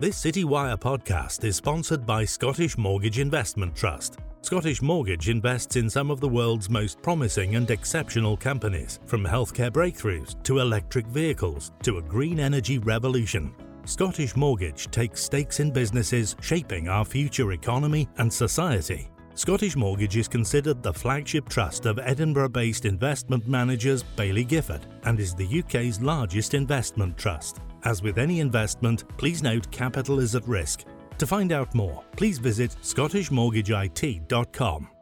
This Citywire podcast is sponsored by Scottish Mortgage Investment Trust. Scottish Mortgage invests in some of the world's most promising and exceptional companies, from healthcare breakthroughs to electric vehicles to a green energy revolution. Scottish Mortgage takes stakes in businesses shaping our future economy and society. Scottish Mortgage is considered the flagship trust of Edinburgh based investment managers Baillie Gifford and is the UK's largest investment trust. As with any investment, please note capital is at risk. To find out more, please visit scottishmortgageit.com.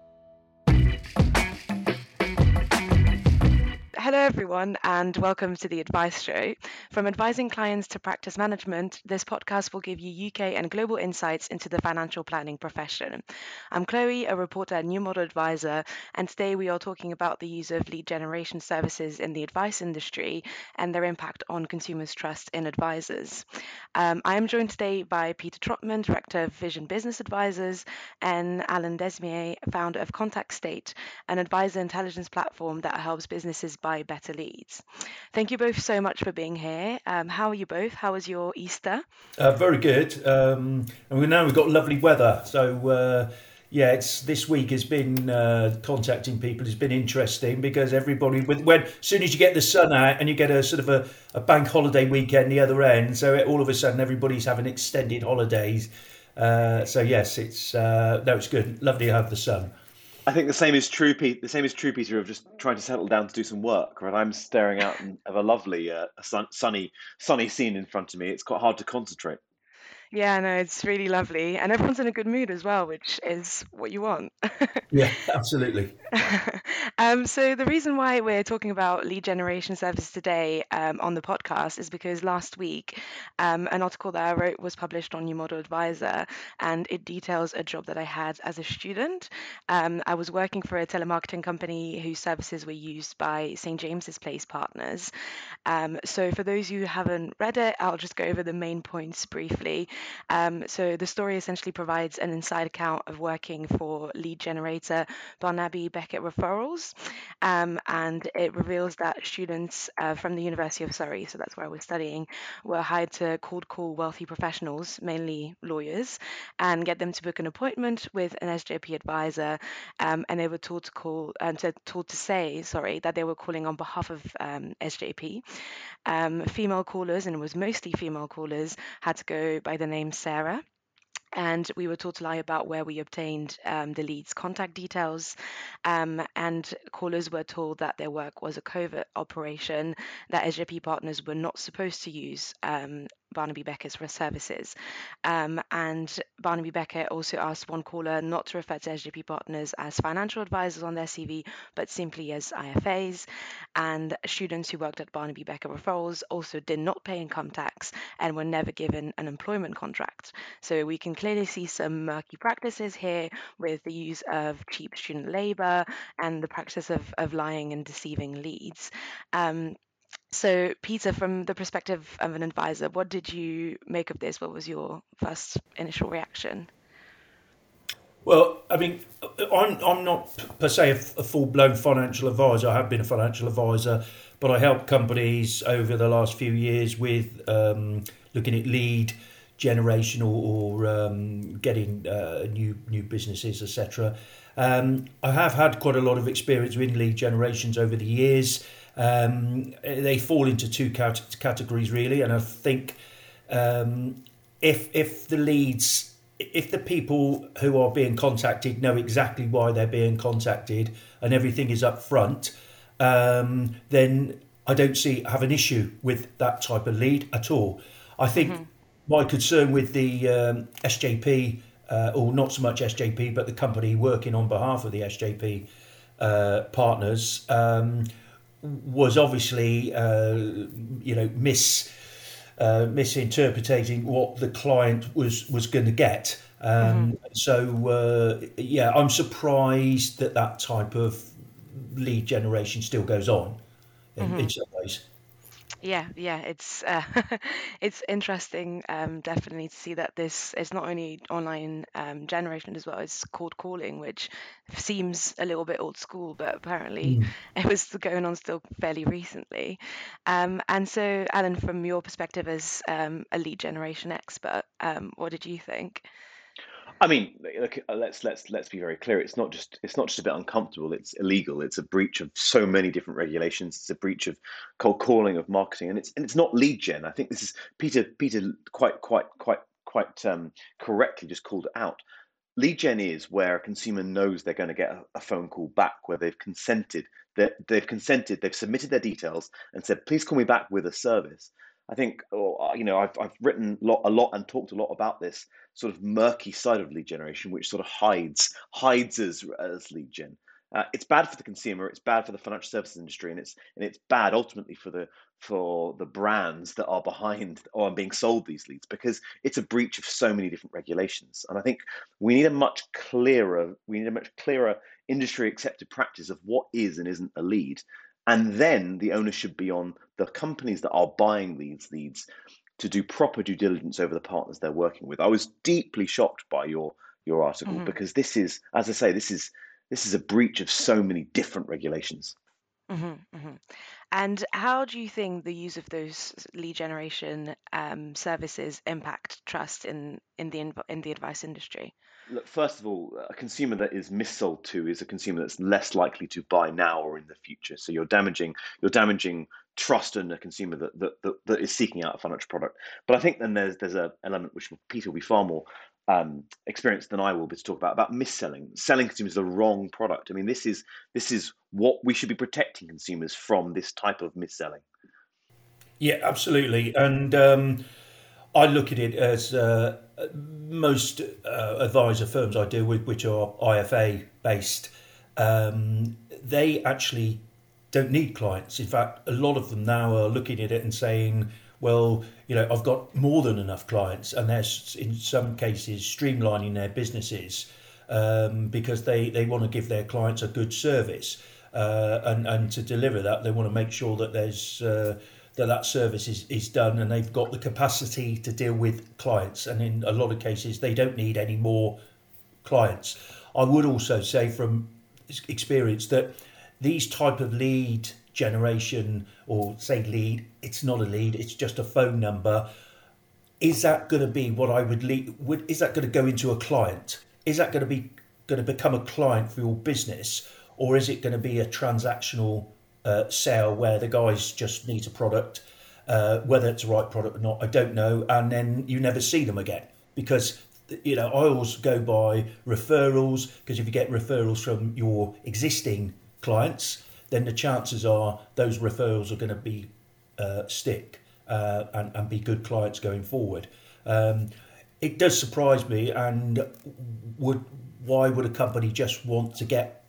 Hello, everyone, and welcome to the Advice Show. From advising clients to practice management, this podcast will give you UK and global insights into the financial planning profession. I'm Chloe, a reporter and New Model Adviser, and today we are talking about the use of lead generation services in the advice industry and their impact on consumers' trust in advisors. Um, I am joined today by Peter Trotman, Director of Vision Business Advisers, and Alain Desmier, founder of Contact State, an advisor intelligence platform that helps businesses buy better leads. Thank you both so much for being here. Um, how are you both? How was your Easter? Uh, very good. Um, and we now we've got lovely weather, so. Uh, yeah, it's this week has been uh, contacting people has been interesting because everybody with when as soon as you get the sun out and you get a sort of a, a bank holiday weekend the other end, so it, all of a sudden everybody's having extended holidays. Uh, so yes, it's uh, no, it's good. Lovely to have the sun. I think the same is true, Pete. The same is true, Peter, of just trying to settle down to do some work. Right, I'm staring out of a lovely, uh, sun, sunny, sunny scene in front of me. It's quite hard to concentrate. Yeah, no, it's really lovely. And everyone's in a good mood as well, which is what you want. yeah, absolutely. um, so, the reason why we're talking about lead generation services today um, on the podcast is because last week um, an article that I wrote was published on New Model Adviser and it details a job that I had as a student. Um, I was working for a telemarketing company whose services were used by St. James's Place partners. Um, so, for those who haven't read it, I'll just go over the main points briefly. Um, so the story essentially provides an inside account of working for lead generator Barnaby Beckett Referrals, um, and it reveals that students uh, from the University of Surrey, so that's where I was studying, were hired to cold call wealthy professionals, mainly lawyers, and get them to book an appointment with an SJP advisor, um, and they were told to call and to, told to say, sorry, that they were calling on behalf of um, SJP. Um, female callers, and it was mostly female callers, had to go by the name Sarah and we were told to lie about where we obtained um, the lead's contact details. Um, and callers were told that their work was a covert operation, that SJP partners were not supposed to use um, Barnaby Beckett's services. Um, and Barnaby Beckett also asked one caller not to refer to SJP partners as financial advisors on their CV, but simply as IFAs. And students who worked at Barnaby Beckett referrals also did not pay income tax and were never given an employment contract. So we can clearly see some murky practices here with the use of cheap student labour and the practice of, of lying and deceiving leads. Um, so, Peter, from the perspective of an advisor, what did you make of this? What was your first initial reaction? Well, I mean, I'm, I'm not per se a, a full blown financial advisor. I have been a financial advisor, but I help companies over the last few years with um, looking at lead generation or, or um, getting uh, new new businesses, etc. Um, I have had quite a lot of experience with lead generations over the years. Um, they fall into two cat- categories really, and I think um, if if the leads, if the people who are being contacted know exactly why they're being contacted and everything is up front, um, then I don't see have an issue with that type of lead at all. I think mm-hmm. my concern with the um, SJP, uh, or not so much SJP, but the company working on behalf of the SJP uh, partners. Um, was obviously, uh, you know, mis uh, misinterpreting what the client was was going to get. Um, mm-hmm. So uh, yeah, I'm surprised that that type of lead generation still goes on in, mm-hmm. in some ways. Yeah, yeah, it's uh, it's interesting, um, definitely to see that this is not only online um, generation as well, it's cold calling, which seems a little bit old school, but apparently Mm. it was going on still fairly recently. Um, and so, Alain, from your perspective as um, a lead generation expert, um, what did you think? I mean, look, uh, let's let's let's be very clear. It's not just it's not just a bit uncomfortable. It's illegal. It's a breach of so many different regulations. It's a breach of cold calling of marketing, and it's and it's not lead gen. I think this is Peter Peter quite quite quite quite um, correctly just called it out. Lead gen is where a consumer knows they're going to get a, a phone call back, where they've consented that they've consented, they've submitted their details and said, "Please call me back with a service." I think, uh, you know, I've, I've written a lot, a lot and talked a lot about this sort of murky side of lead generation, which sort of hides hides as, as lead gen. Uh, it's bad for the consumer. It's bad for the financial services industry, and it's and it's bad ultimately for the for the brands that are behind or are being sold these leads because it's a breach of so many different regulations. And I think we need a much clearer we need a much clearer industry accepted practice of what is and isn't a lead, and then the onus should be on the companies that are buying these leads to do proper due diligence over the partners they're working with. I was deeply shocked by your your article hmm because this is, as I say, this is this is a breach of so many different regulations. hmm hmm And how do you think the use of those lead generation um, services impact trust in in the in the advice industry? Look, first of all, a consumer that is missold to is a consumer that's less likely to buy now or in the future. So you're damaging you're damaging trust in a consumer that that, that, that is seeking out a financial product. But I think then there's there's a element which Peter will be far more um, experienced than I will be to talk about about mis-selling, selling consumers the wrong product. I mean, this is this is what we should be protecting consumers from this type of mis-selling. Yeah, absolutely. And um, I look at it as uh, most uh, advisor firms I deal with, which are IFA based, um, they actually don't need clients. In fact, a lot of them now are looking at it and saying, well, you know, I've got more than enough clients, and they're in some cases streamlining their businesses um, because they, they want to give their clients a good service. Uh, and, and to deliver that, they want to make sure that there's uh, that that service is, is done and they've got the capacity to deal with clients. And in a lot of cases, they don't need any more clients. I would also say from experience that these type of lead generation or say lead, it's not a lead, it's just a phone number. Is that going to be what I would lead? Would, is that going to go into a client? Is that going to be going to become a client for your business, or is it going to be a transactional uh, sale where the guys just need a product, uh, whether it's the right product or not, I don't know, and then you never see them again because you know I always go by referrals because if you get referrals from your existing clients, then the chances are those referrals are going to be uh, stick uh, and, and be good clients going forward. Um, it does surprise me, and would why would a company just want to get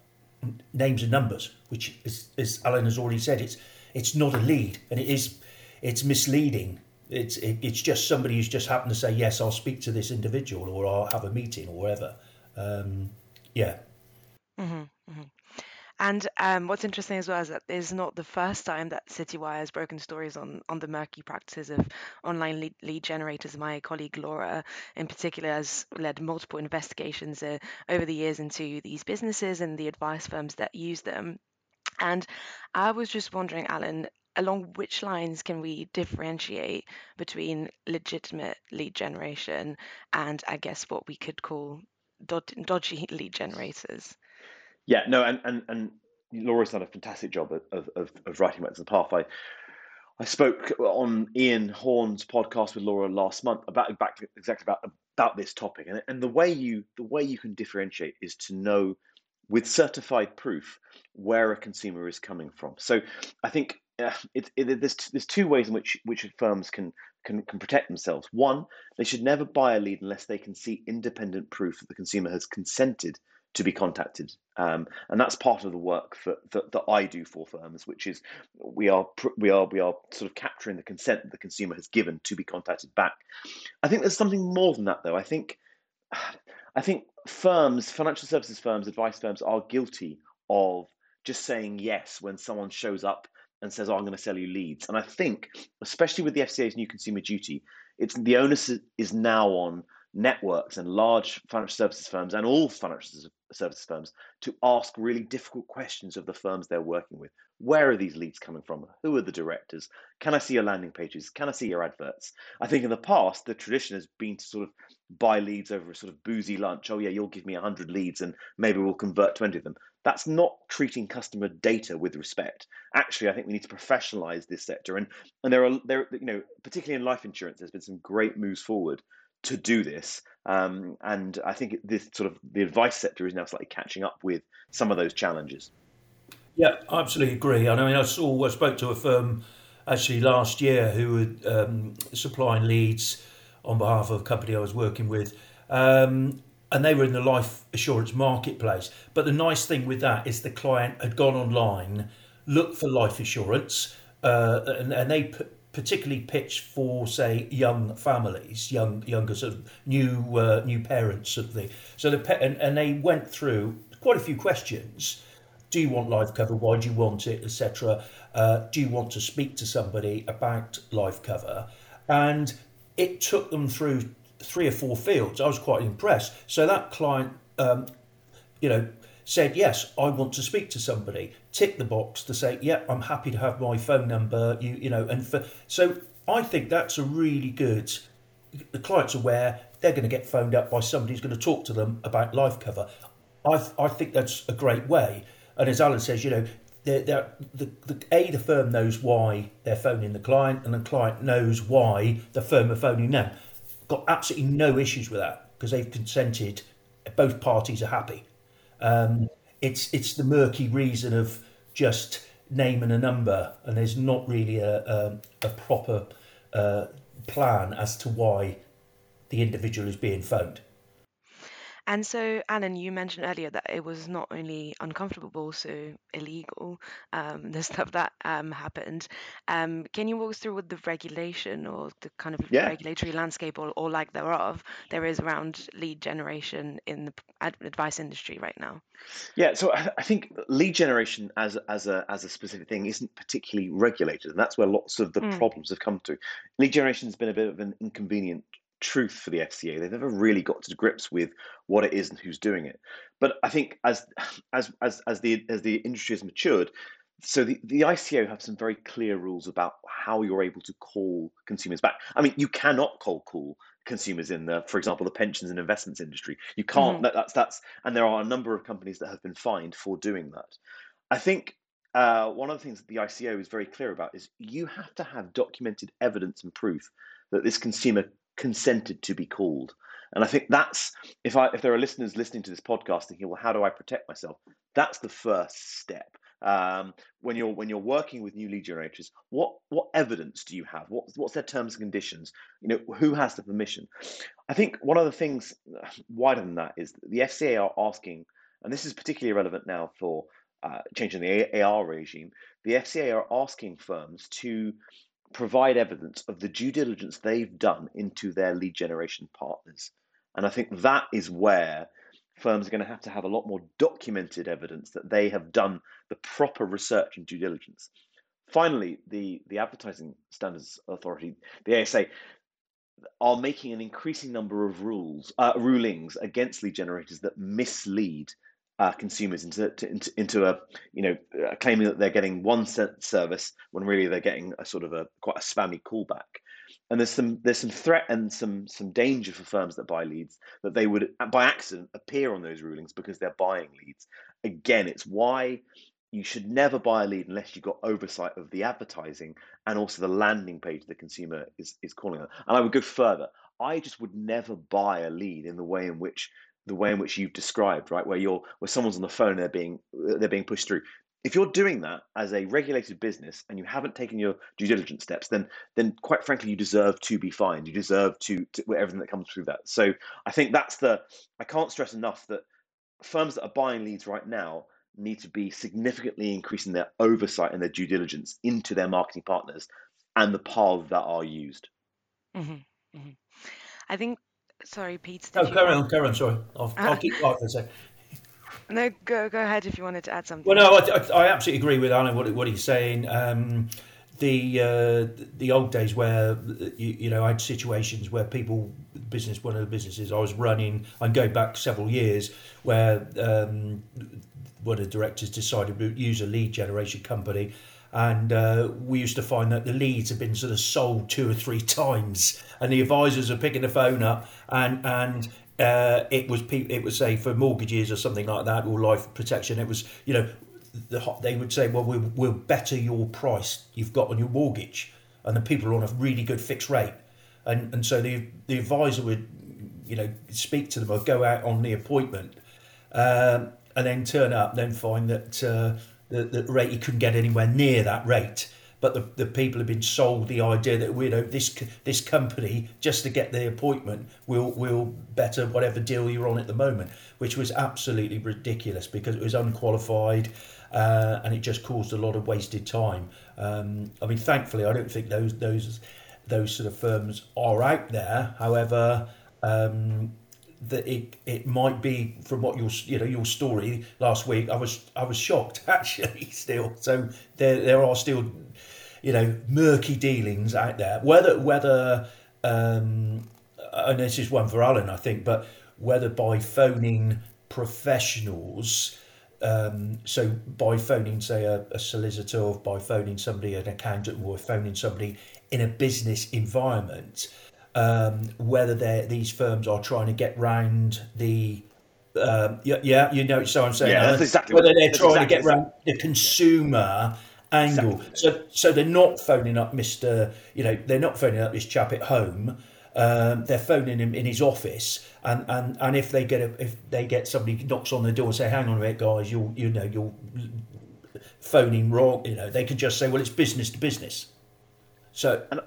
names and numbers, which is, as Alain has already said, it's it's not a lead, and it is it's misleading. It's it, it's just somebody who's just happened to say yes, I'll speak to this individual, or I'll have a meeting, or whatever. Um, yeah. hmm Mm hmm And um, what's interesting as well is that it's not the first time that Citywire has broken stories on on the murky practices of online lead, lead generators. My colleague Laura, in particular, has led multiple investigations uh, over the years into these businesses and the advice firms that use them. And I was just wondering, Alain, along which lines can we differentiate between legitimate lead generation and I guess what we could call dod- dodgy lead generators? Yeah, no, and and and Laura's done a fantastic job of of, of writing about the path. I I spoke on Ian Horn's podcast with Laura last month about exactly about about this topic, and and the way you the way you can differentiate is to know with certified proof where a consumer is coming from. So I think uh, it, it, there's there's two ways in which which firms can can can protect themselves. One, they should never buy a lead unless they can see independent proof that the consumer has consented to be contacted. Um, and that's part of the work that, that, that I do for firms, which is we are we are we are sort of capturing the consent that the consumer has given to be contacted back. I think there's something more than that, though. I think I think firms, financial services firms, advice firms are guilty of just saying yes when someone shows up and says, "Oh, I'm going to sell you leads." And I think, especially with the FCA's new consumer duty, it's the onus is now on networks and large financial services firms and all financial services firms to ask really difficult questions of the firms they're working with. Where are these leads coming from? Who are the directors? Can I see your landing pages? Can I see your adverts? I think in the past, the tradition has been to sort of buy leads over a sort of boozy lunch. Oh, yeah, you'll give me 100 leads and maybe we'll convert 20 of them. That's not treating customer data with respect. Actually, I think we need to professionalize this sector. And, and there are, there, you know, particularly in life insurance, there's been some great moves forward to do this. Um, and I think this sort of the advice sector is now slightly catching up with some of those challenges. Yeah, I absolutely agree. I mean, I saw, I spoke to a firm actually last year who were um, supplying leads on behalf of a company I was working with. Um, and they were in the life assurance marketplace. But the nice thing with that is the client had gone online, looked for life assurance, uh, and, and they put, particularly pitched for, say, young families, young younger sort of new uh, new parents of thing. So the pe- and, and they went through quite a few questions. Do you want life cover? Why do you want it, etc. Uh, do you want to speak to somebody about life cover? And it took them through three or four fields. I was quite impressed. So that client, um, you know, said, Yes, I want to speak to somebody, tick the box to say, Yeah, I'm happy to have my phone number, you, you know, and for, so I think that's a really good, the client's aware they're going to get phoned up by somebody who's going to talk to them about life cover. I, I think that's a great way. And as Alain says, you know, they're, they're, the, the, A, the firm knows why they're phoning the client, and the client knows why the firm are phoning them. Got absolutely no issues with that because they've consented. Both parties are happy. Um, it's it's the murky reason of just naming a number, and there's not really a a, a proper uh, plan as to why the individual is being phoned. And so, Alan, you mentioned earlier that it was not only uncomfortable, but also illegal, um, the stuff that um, happened. Um, can you walk us through what the regulation or the kind of Yeah. regulatory landscape or, or lack thereof there is around lead generation in the advice industry right now? Yeah, so I, I think lead generation as as a as a specific thing isn't particularly regulated, and that's where lots of the Mm. problems have come to. Lead generation has been a bit of an inconvenient truth for the FCA. They've never really got to grips with what it is and who's doing it. But I think as as as as the as the industry has matured, so the, the ICO have some very clear rules about how you're able to call consumers back. I mean, you cannot cold call consumers in the, for example, the pensions and investments industry. You can't. hmm That, that's that's, and there are a number of companies that have been fined for doing that. I think uh, one of the things that the ICO is very clear about is you have to have documented evidence and proof that this consumer consented to be called. And I think that's if I if there are listeners listening to this podcast thinking, well, how do I protect myself? That's the first step. Um, when you're when you're working with new lead generators, what what evidence do you have? What what's their terms and conditions? You know, who has the permission? I think one of the things uh, wider than that is the FCA are asking, and this is particularly relevant now for uh, changing the AR regime. The FCA are asking firms to provide evidence of the due diligence they've done into their lead generation partners. And I think that is where firms are going to have to have a lot more documented evidence that they have done the proper research and due diligence. Finally, the, the Advertising Standards Authority, the ASA, are making an increasing number of rules, uh, rulings against lead generators that mislead uh, consumers into, to, into into a you know uh, claiming that they're getting one service when really they're getting a sort of a quite a spammy callback. And there's some there's some threat and some some danger for firms that buy leads that they would by accident appear on those rulings because they're buying leads. Again, it's why you should never buy a lead unless you've got oversight of the advertising and also the landing page the consumer is, is calling on. And I would go further. I just would never buy a lead in the way in which the way in which you've described, right, where you're where someone's on the phone and they're being they're being pushed through. If you're doing that as a regulated business and you haven't taken your due diligence steps, then then quite frankly you deserve to be fined. You deserve to, to everything that comes through that. So I think that's the I can't stress enough that firms that are buying leads right now need to be significantly increasing their oversight and their due diligence into their marketing partners and the paths that are used. hmm hmm I think. Sorry, Pete. No, you carry on, carry on. Sorry, I'll, I'll Uh, keep quiet for a second. No, go go ahead if you wanted to add something. Well, no, I, I, I absolutely agree with Alain what what he's saying. Um, the uh, the old days where you, you, know I had situations where people business one of the businesses I was running I'm going back several years where um, one of the directors decided to use a lead generation company and uh, we used to find that the leads had been sort of sold two or three times and the advisors are picking the phone up and and uh, it was it was say for mortgages or something like that or life protection it was you know the, they would say, well, we'll, we'll better your price you've got on your mortgage. And the people are on a really good fixed rate. And, and so the, the advisor would, you know, speak to them or go out on the appointment um, and then turn up, then find that uh, the, the rate he couldn't get anywhere near that rate. But the, the people have been sold the idea that we you know this this company just to get the appointment will will better whatever deal you're on at the moment, which was absolutely ridiculous because it was unqualified uh, and it just caused a lot of wasted time. Um, I mean, thankfully, I don't think those those those sort of firms are out there. However, um, that it it might be from what your you know your story last week. I was I was shocked actually still. So there there are still you know murky dealings out there. Whether whether um, and this is one for Alain, I think, but whether by phoning professionals um, so by phoning, say, a, a solicitor, or by phoning somebody, an accountant, or phoning somebody in a business environment, um, whether these firms are trying to get round the um, yeah, yeah, you know, so I'm saying yeah, that's exactly whether they're trying exactly to get around the consumer angle. Exactly. So, so they're not phoning up Mister, you know, they're not phoning up this chap at home. Um, they're phoning him in his office, and, and, and if they get a, if they get somebody knocks on the door and say, "Hang on a minute, guys, you you know you're phoning wrong," you know, they can just say, "Well, it's business to business." So, and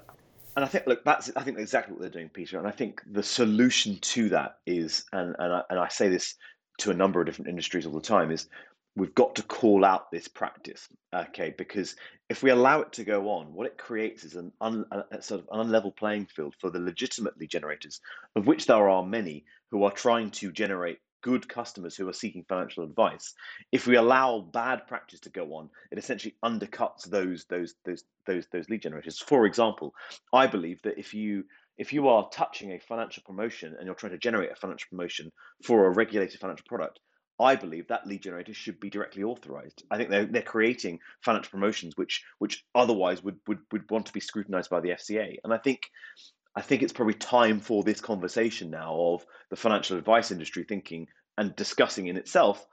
and I think look, that's I think exactly what they're doing, Peter. And I think the solution to that is, and and I, and I say this to a number of different industries all the time, is we've got to call out this practice, okay? Because if we allow it to go on, what it creates is an un, a sort of an unlevel playing field for the legitimately generators, of which there are many who are trying to generate good customers who are seeking financial advice. If we allow bad practice to go on, it essentially undercuts those those those those those lead generators. For example, I believe that if you if you are touching a financial promotion and you're trying to generate a financial promotion for a regulated financial product, I believe that lead generator should be directly authorized. I think they're, they're creating financial promotions which which otherwise would, would, would want to be scrutinized by the FCA. And I think I think it's probably time for this conversation now of the financial advice industry thinking and discussing in itself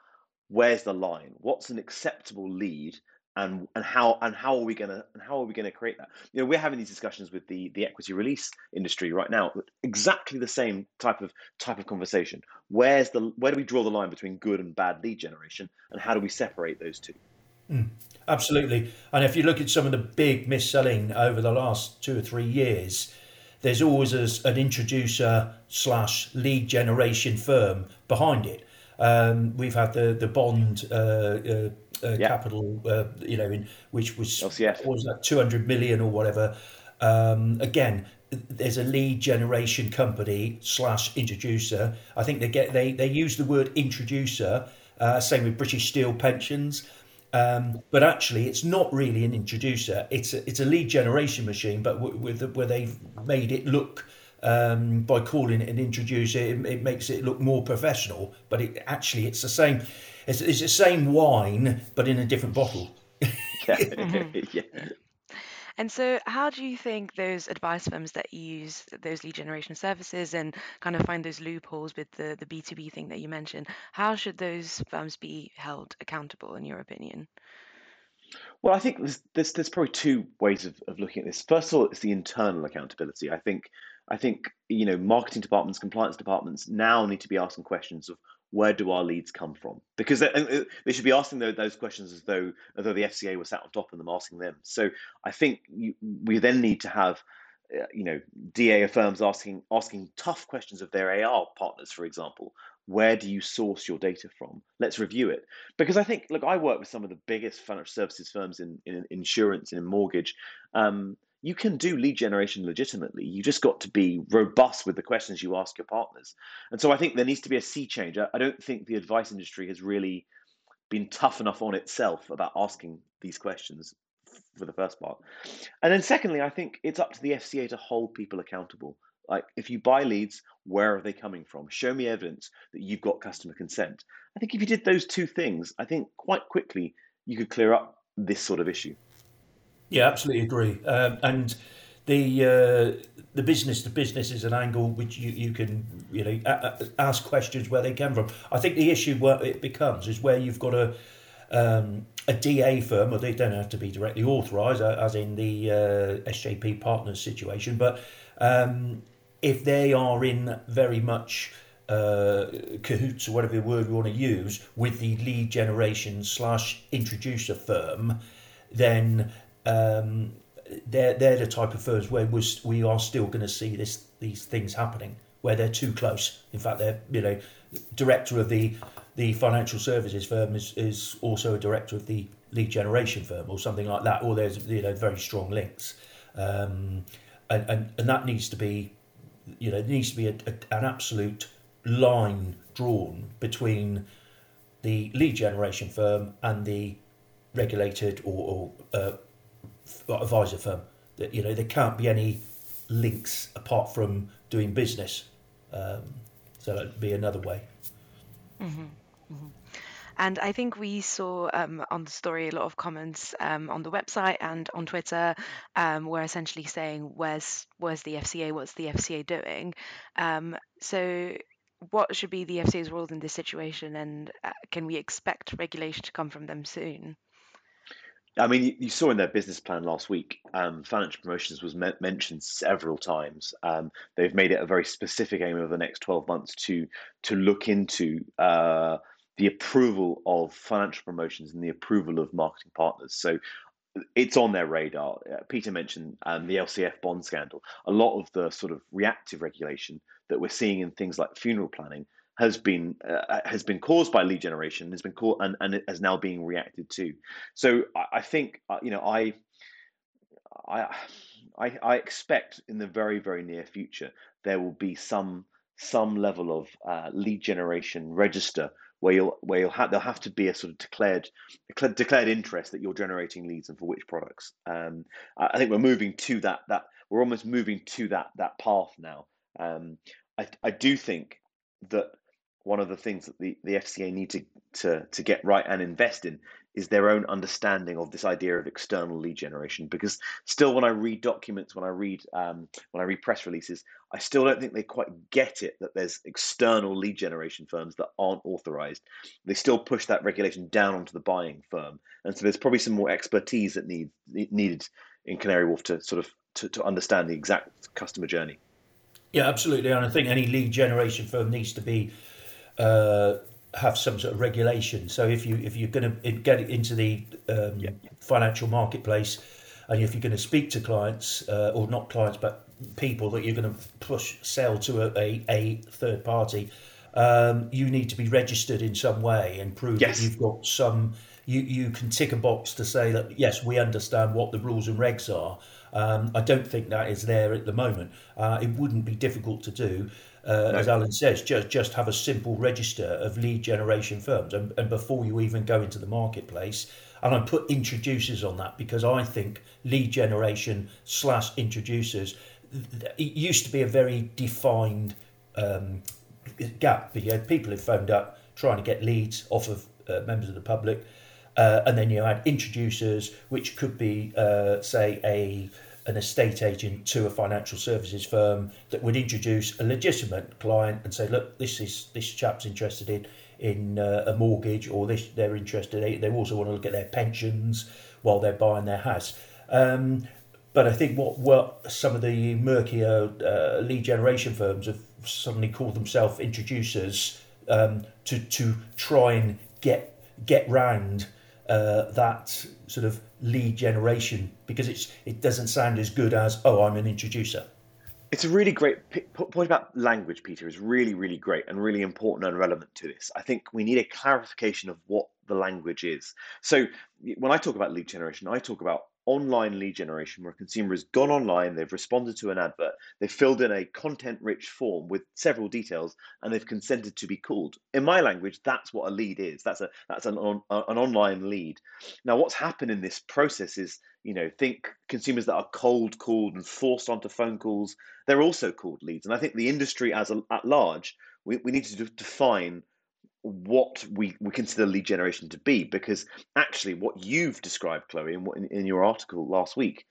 where's the line? What's an acceptable lead and and how and how are we gonna and how are we gonna create that? You know, we're having these discussions with the the equity release industry right now. Exactly the same type of type of conversation. Where's the where do we draw the line between good and bad lead generation, and how do we separate those two? Mm, absolutely. And if you look at some of the big mis-selling over the last two or three years, there's always a, an introducer slash lead generation firm behind it. Um, we've had the the bond uh, uh, uh, yeah. capital, uh, you know, in which was LCF. was that two hundred million or whatever. Um, again, there's a lead generation company slash introducer. I think they get they they use the word introducer. Uh, same with British Steel pensions. Um, but actually, it's not really an introducer. It's a, it's a lead generation machine, but with, with where they've made it look um, by calling it an introducer, it, it, makes it look more professional. But it actually it's the same. It's, it's the same wine, but in a different bottle. yeah. yeah. And so, how do you think those advice firms that use those lead generation services and kind of find those loopholes with the, the B2B thing that you mentioned, how should those firms be held accountable, in your opinion? Well, I think there's, there's, there's probably two ways of, of looking at this. First of all, it's the internal accountability. I think I think you know marketing departments, compliance departments now need to be asking questions of where do our leads come from? Because they, they should be asking those questions as though as though the FCA was sat on top of them, asking them. So I think you, we then need to have uh, you know DA firms asking asking tough questions of their AR partners, for example. Where do you source your data from? Let's review it. Because I think, look, I work with some of the biggest financial services firms in, in insurance and in mortgage. Um, you can do lead generation legitimately. You just got to be robust with the questions you ask your partners. And so I think there needs to be a sea change. I don't think the advice industry has really been tough enough on itself about asking these questions for the first part. And then secondly, I think it's up to the FCA to hold people accountable. Like if you buy leads, where are they coming from? Show me evidence that you've got customer consent. I think if you did those two things, I think quite quickly you could clear up this sort of issue. Yeah, absolutely agree. Um, and the uh, the business to business is an angle which you, you can you know a- ask questions where they come from. I think the issue where it becomes is where you've got a um, a DA firm, or they don't have to be directly authorised, as in the uh, SJP partners situation, but um, if they are in very much uh, cahoots or whatever word we want to use with the lead generation slash introducer firm, then um, they're they're the type of firms where we're, we are still going to see this these things happening where they're too close. In fact, they're you know director of the the financial services firm is, is also a director of the lead generation firm or something like that, or there's you know very strong links, um, and, and and that needs to be you know, needs to be a, a, an absolute line drawn between the lead generation firm and the regulated or, or uh, advisor firm. That you know there can't be any links apart from doing business. Um, so that'd be another way. Mm-hmm. Mm-hmm. And I think we saw um, on the story a lot of comments um, on the website and on Twitter um, were essentially saying, "Where's where's the FCA? What's the FCA doing?" Um, so, what should be the FCA's role in this situation, and uh, can we expect regulation to come from them soon? I mean, you saw in their business plan last week, um, financial promotions was me- mentioned several times. Um, they've made it a very specific aim over the next twelve months to to look into uh, the approval of financial promotions and the approval of marketing partners. So it's on their radar. Uh, Peter mentioned um, the LCF bond scandal. A lot of the sort of reactive regulation that we're seeing in things like funeral planning has been uh, has been caused by lead generation, has been called and and is now being reacted to. So I, I think uh, you know I I I, I expect in the very very near future there will be some some level of uh, lead generation register where you'll where you'll have there'll have to be a sort of declared declared interest that you're generating leads and for which products. Um, I think we're moving to that that we're almost moving to that that path now. Um, I I do think that one of the things that the, the FCA need to, to to get right and invest in is their own understanding of this idea of external lead generation. Because still, when I read documents, when I read um, when I read press releases, I still don't think they quite get it that there's external lead generation firms that aren't authorized. They still push that regulation down onto the buying firm, and so there's probably some more expertise that need needed in Canary Wharf to sort of to, to understand the exact customer journey. Yeah, absolutely, and I think any lead generation firm needs to be uh, have some sort of regulation. So if you if you're going to get into the um, yeah. financial marketplace, and if you're going to speak to clients uh, or not clients but people that you're going to push sell to a, a, a third party, um, you need to be registered in some way and prove yes. that you've got some. You, you can tick a box to say that yes, we understand what the rules and regs are. Um, I don't think that is there at the moment. Uh, it wouldn't be difficult to do uh, no. as Alain says, just just have a simple register of lead generation firms, and, and before you even go into the marketplace, and I put introducers on that because I think lead generation slash introducers it used to be a very defined um, gap. You had people who phoned up trying to get leads off of uh, members of the public, uh, and then you had introducers, which could be, uh, say, a an estate agent to a financial services firm that would introduce a legitimate client and say, look, this is this chap's interested in in uh, a mortgage, or this they're interested. They, they also want to look at their pensions while they're buying their house. Um, but I think what what some of the murkier uh, lead generation firms have suddenly called themselves introducers um, to to try and get get round uh, that sort of lead generation because it's it doesn't sound as good as oh I'm an introducer. It's a really great point about language, Peter, is really, really great and really important and relevant to this. I think we need a clarification of what the language is. So when I talk about lead generation, I talk about online lead generation where a consumer has gone online, they've responded to an advert, they've filled in a content rich form with several details, and they've consented to be called. In my language, that's what a lead is. That's a that's an on, an online lead. Now, what's happened in this process is, you know, think consumers that are cold called and forced onto phone calls, they're also called leads. And I think the industry as a, at large, we, we need to define what we, we consider lead generation to be because actually what you've described chloe in, in, in your article last week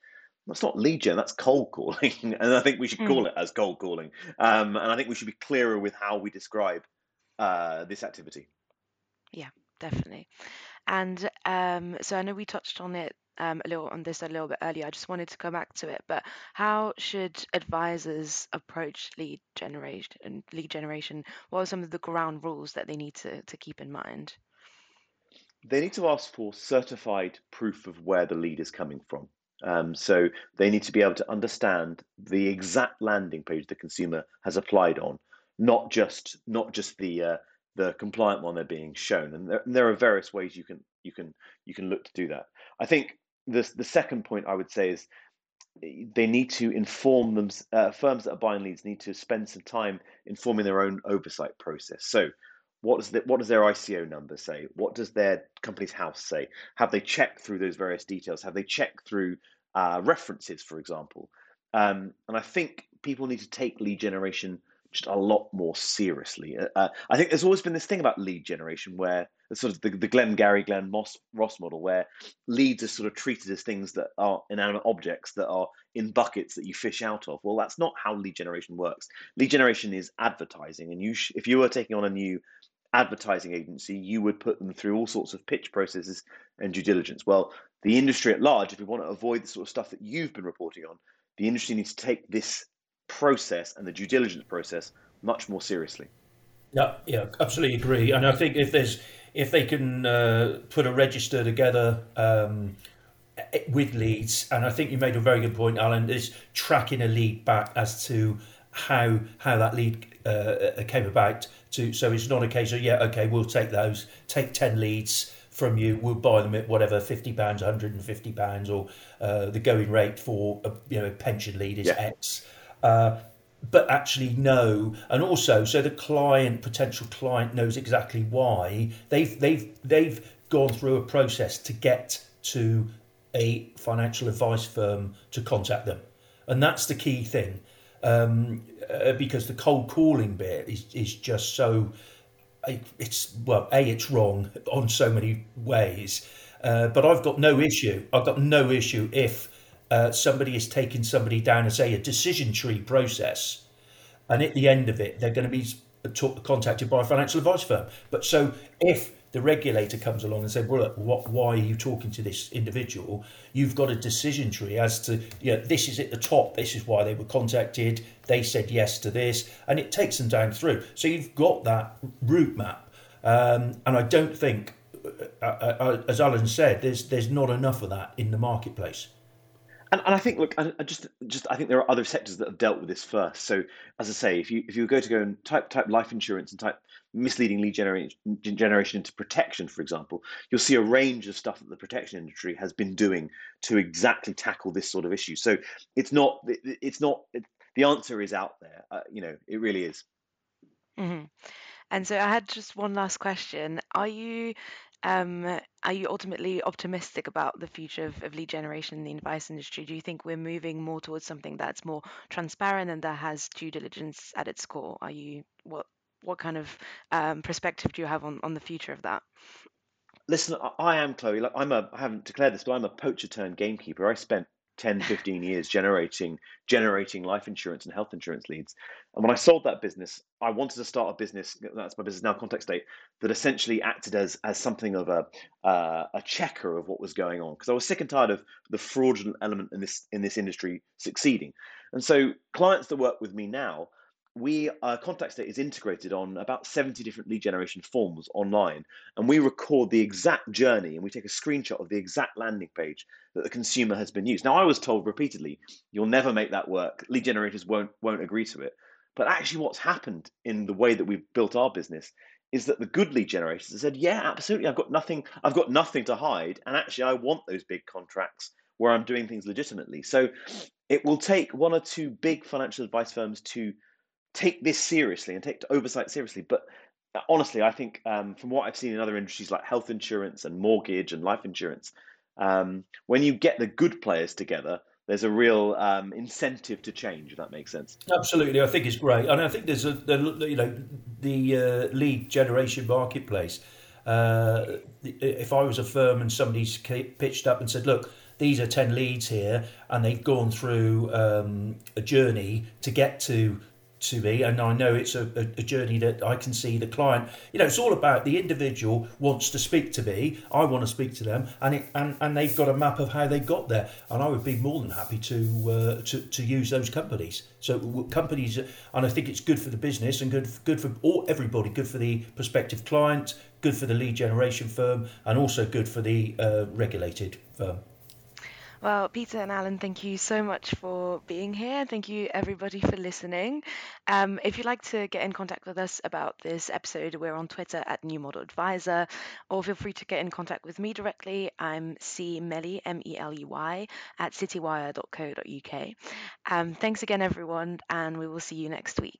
that's not lead gen that's cold calling. And i think we should mm. call it as cold calling. Um, and i think we should be clearer with how we describe uh, this activity. Yeah definitely. And um, so i know we touched on it um, a little on this a little bit earlier. I just wanted to go back to it. But how should advisors approach lead generation lead generation? What are some of the ground rules that they need to, to keep in mind? They need to ask for certified proof of where the lead is coming from. Um, so they need to be able to understand the exact landing page the consumer has applied on, not just not just the uh, the compliant one they're being shown. And there, and there are various ways you can you can you can look to do that. I think the the second point I would say is eh, they need to inform them. Uh, firms that are buying leads need to spend some time informing their own oversight process. So, what does the, what does their ICO number say? What does their Companies House say? Have they checked through those various details? Have they checked through uh, references, for example? Um, and I think people need to take lead generation just a lot more seriously. Uh, uh I think there's always been this thing about lead generation where sort of the, the Glengarry Glen Moss Ross model where leads are sort of treated as things that are inanimate objects that are in buckets that you fish out of. Well, that's not how lead generation works. Lead generation is advertising, and you sh- if you were taking on a new advertising agency, you would put them through all sorts of pitch processes and due diligence. Well, the industry at large, if we want to avoid the sort of stuff that you've been reporting on, the industry needs to take this process and the due diligence process much more seriously. Yeah, yeah, absolutely agree. And I think if there's if they can uh, put a register together um, with leads, and I think you made a very good point, Alain, is tracking a lead back as to how how that lead uh, uh, came about. To so it's not a case of yeah, okay, we'll take those, take ten leads from you, we'll buy them at whatever fifty pounds, one hundred and fifty pounds, or uh, the going rate for a you know a pension lead is yeah. X. Uh, but actually know. And also so the client potential client knows exactly why. They've they've they've gone through a process to get to a financial advice firm to contact them. And that's the key thing um, uh, because the cold calling bit is, is just so it's well a it's wrong on so many ways. Uh, but i've got no issue. I've got no issue if uh, somebody is taking somebody down, say, a decision tree process, and at the end of it, they're going to be talk, contacted by a financial advice firm. But so if the regulator comes along and says, "Well, look, what, why are you talking to this individual?" You've got a decision tree as to, you know, this is at the top. This is why they were contacted. They said yes to this, and it takes them down through. So you've got that route map, um, and I don't think, uh, uh, uh as Alain said, there's there's not enough of that in the marketplace. And, and I think, look, I, I just, just, I think there are other sectors that have dealt with this first. So, as I say, if you if you go to go and type type life insurance and type misleading lead generation generation into protection, for example, you'll see a range of stuff that the protection industry has been doing to exactly tackle this sort of issue. So, it's not, it's not, it, the answer is out there. Uh, you know, it really is. Mm-hmm. And so I had just one last question. Are you um, are you ultimately optimistic about the future of, of lead generation in the advice industry? Do you think we're moving more towards something that's more transparent and that has due diligence at its core? Are you what what kind of um, perspective do you have on, on the future of that? Listen, I am Chloe. Like I'm a I haven't declared this, but I'm a poacher turned gamekeeper. I spent 10 15 years generating generating life insurance and health insurance leads. And when i sold that business i wanted to start a business that's my business now Contact State that essentially acted as as something of a uh, a checker of what was going on because i was sick and tired of the fraudulent element in this in this industry succeeding. And so clients that work with me now we uh, Contact State is integrated on about 70 different lead generation forms online and we record the exact journey and we take a screenshot of the exact landing page that the consumer has been used. Now i was told repeatedly you'll never make that work. Lead generators won't won't agree to it. But actually what's happened in the way that we've built our business is that the good lead generators have said yeah absolutely i've got nothing i've got nothing to hide and actually i want those big contracts where I'm doing things legitimately. So it will take one or two big financial advice firms to take this seriously and take oversight seriously. But uh, honestly, I think um, from what I've seen in other industries like health insurance and mortgage and life insurance, um, when you get the good players together, there's a real um, incentive to change. If that makes sense. Absolutely, I think it's great, and I think there's a the, you know the uh, lead generation marketplace. Uh, if I was a firm and somebody's pitched up and said, "Look, these are ten leads here," and they've gone through um, a journey to get to to me, and I know it's a, a, journey that I can see the client. You know, it's all about the individual wants to speak to me. I want to speak to them, and it and, and they've got a map of how they got there, and I would be more than happy to uh, to to use those companies. So companies, and I think it's good for the business and good good for all everybody. Good for the prospective client, good for the lead generation firm, and also good for the uh, regulated firm. Well, Peter and Alain, thank you so much for being here. Thank you, everybody, for listening. Um, if you'd like to get in contact with us about this episode, we're on Twitter at New Model Adviser, or feel free to get in contact with me directly. I'm C Meley, M E L E Y, at citywire.co.uk. Um, thanks again, everyone, and we will see you next week.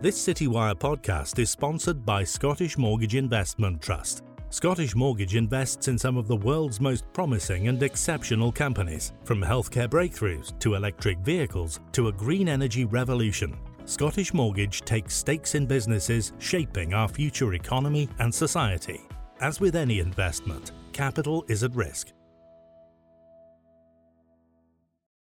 This Citywire podcast is sponsored by Scottish Mortgage Investment Trust. Scottish Mortgage invests in some of the world's most promising and exceptional companies, from healthcare breakthroughs to electric vehicles to a green energy revolution. Scottish Mortgage takes stakes in businesses shaping our future economy and society. As with any investment, capital is at risk.